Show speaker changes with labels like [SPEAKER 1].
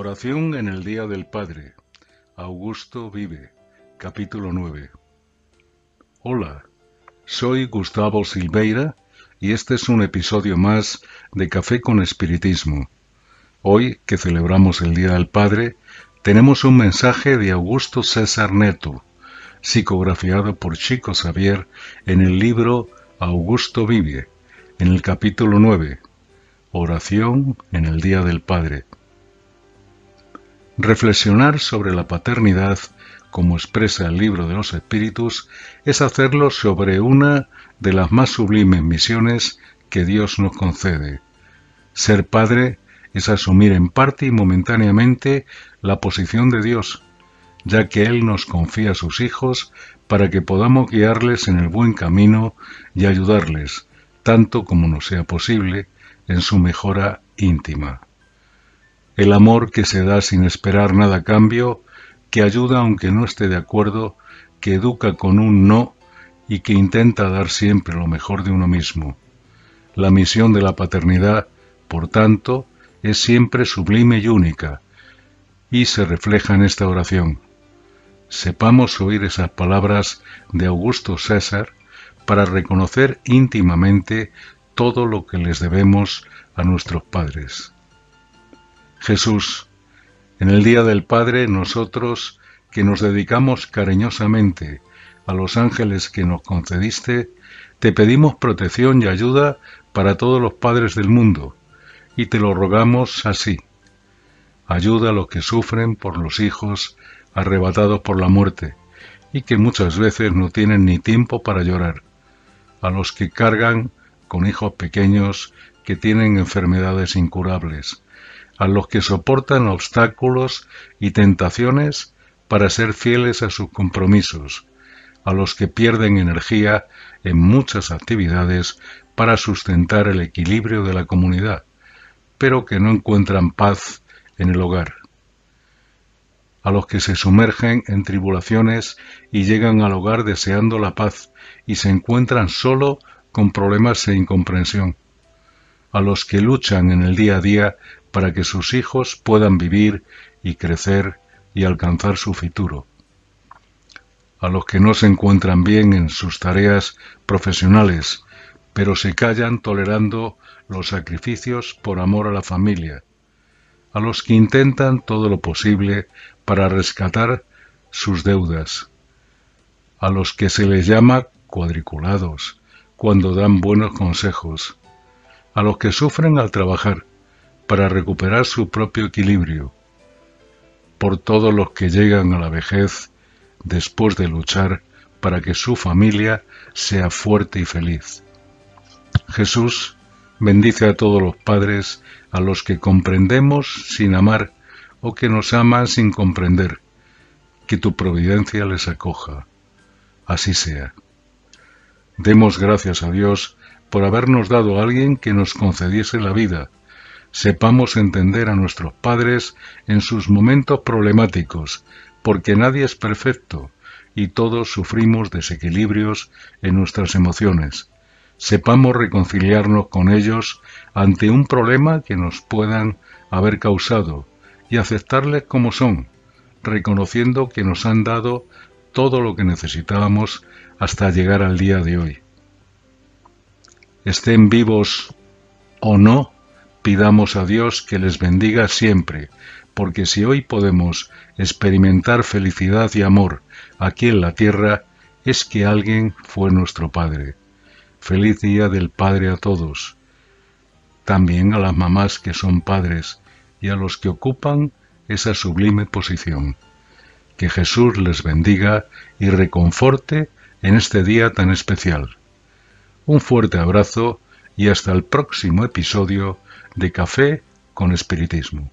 [SPEAKER 1] Oración en el Día del Padre. Augusto vive. Capítulo 9. Hola, soy Gustavo Silveira y este es un episodio más de Café con Espiritismo. Hoy, que celebramos el Día del Padre, tenemos un mensaje de Augusto César Neto, psicografiado por Chico Xavier en el libro Augusto vive, en el capítulo 9, Oración en el Día del Padre. Reflexionar sobre la paternidad, como expresa el libro de los espíritus, es hacerlo sobre una de las más sublimes misiones que Dios nos concede. Ser padre es asumir en parte y momentáneamente la posición de Dios, ya que Él nos confía a sus hijos para que podamos guiarles en el buen camino y ayudarles, tanto como nos sea posible, en su mejora íntima. El amor que se da sin esperar nada cambio, que ayuda aunque no esté de acuerdo, que educa con un no y que intenta dar siempre lo mejor de uno mismo. La misión de la paternidad, por tanto, es siempre sublime y única, y se refleja en esta oración. Sepamos oír esas palabras de Augusto César para reconocer íntimamente todo lo que les debemos a nuestros padres. Jesús, en el Día del Padre nosotros que nos dedicamos cariñosamente a los ángeles que nos concediste, te pedimos protección y ayuda para todos los padres del mundo, y te lo rogamos así. Ayuda a los que sufren por los hijos arrebatados por la muerte, y que muchas veces no tienen ni tiempo para llorar, a los que cargan con hijos pequeños que tienen enfermedades incurables, a los que soportan obstáculos y tentaciones para ser fieles a sus compromisos, a los que pierden energía en muchas actividades para sustentar el equilibrio de la comunidad, pero que no encuentran paz en el hogar, a los que se sumergen en tribulaciones y llegan al hogar deseando la paz y se encuentran solo con problemas e incomprensión, a los que luchan en el día a día para que sus hijos puedan vivir y crecer y alcanzar su futuro, a los que no se encuentran bien en sus tareas profesionales, pero se callan tolerando los sacrificios por amor a la familia, a los que intentan todo lo posible para rescatar sus deudas, a los que se les llama cuadriculados cuando dan buenos consejos, a los que sufren al trabajar para recuperar su propio equilibrio, por todos los que llegan a la vejez después de luchar para que su familia sea fuerte y feliz. Jesús bendice a todos los padres a los que comprendemos sin amar o que nos aman sin comprender, que tu providencia les acoja. Así sea. Demos gracias a Dios por habernos dado a alguien que nos concediese la vida. Sepamos entender a nuestros padres en sus momentos problemáticos, porque nadie es perfecto y todos sufrimos desequilibrios en nuestras emociones. Sepamos reconciliarnos con ellos ante un problema que nos puedan haber causado y aceptarles como son, reconociendo que nos han dado todo lo que necesitábamos hasta llegar al día de hoy. Estén vivos o no, pidamos a Dios que les bendiga siempre, porque si hoy podemos experimentar felicidad y amor aquí en la tierra, es que alguien fue nuestro Padre. Feliz día del Padre a todos, también a las mamás que son padres y a los que ocupan esa sublime posición. Que Jesús les bendiga y reconforte en este día tan especial. Un fuerte abrazo y hasta el próximo episodio de Café con Espiritismo.